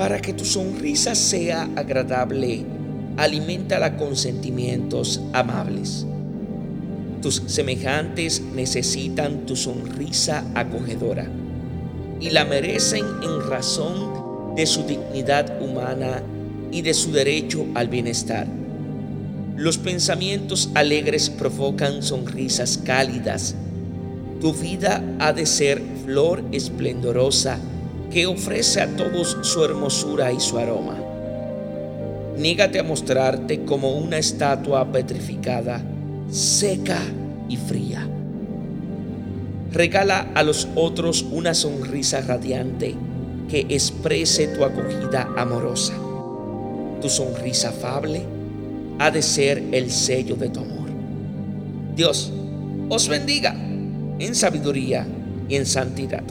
Para que tu sonrisa sea agradable, aliméntala con sentimientos amables. Tus semejantes necesitan tu sonrisa acogedora y la merecen en razón de su dignidad humana y de su derecho al bienestar. Los pensamientos alegres provocan sonrisas cálidas. Tu vida ha de ser flor esplendorosa que ofrece a todos su hermosura y su aroma. Nígate a mostrarte como una estatua petrificada, seca y fría. Regala a los otros una sonrisa radiante que exprese tu acogida amorosa. Tu sonrisa afable ha de ser el sello de tu amor. Dios os bendiga en sabiduría y en santidad.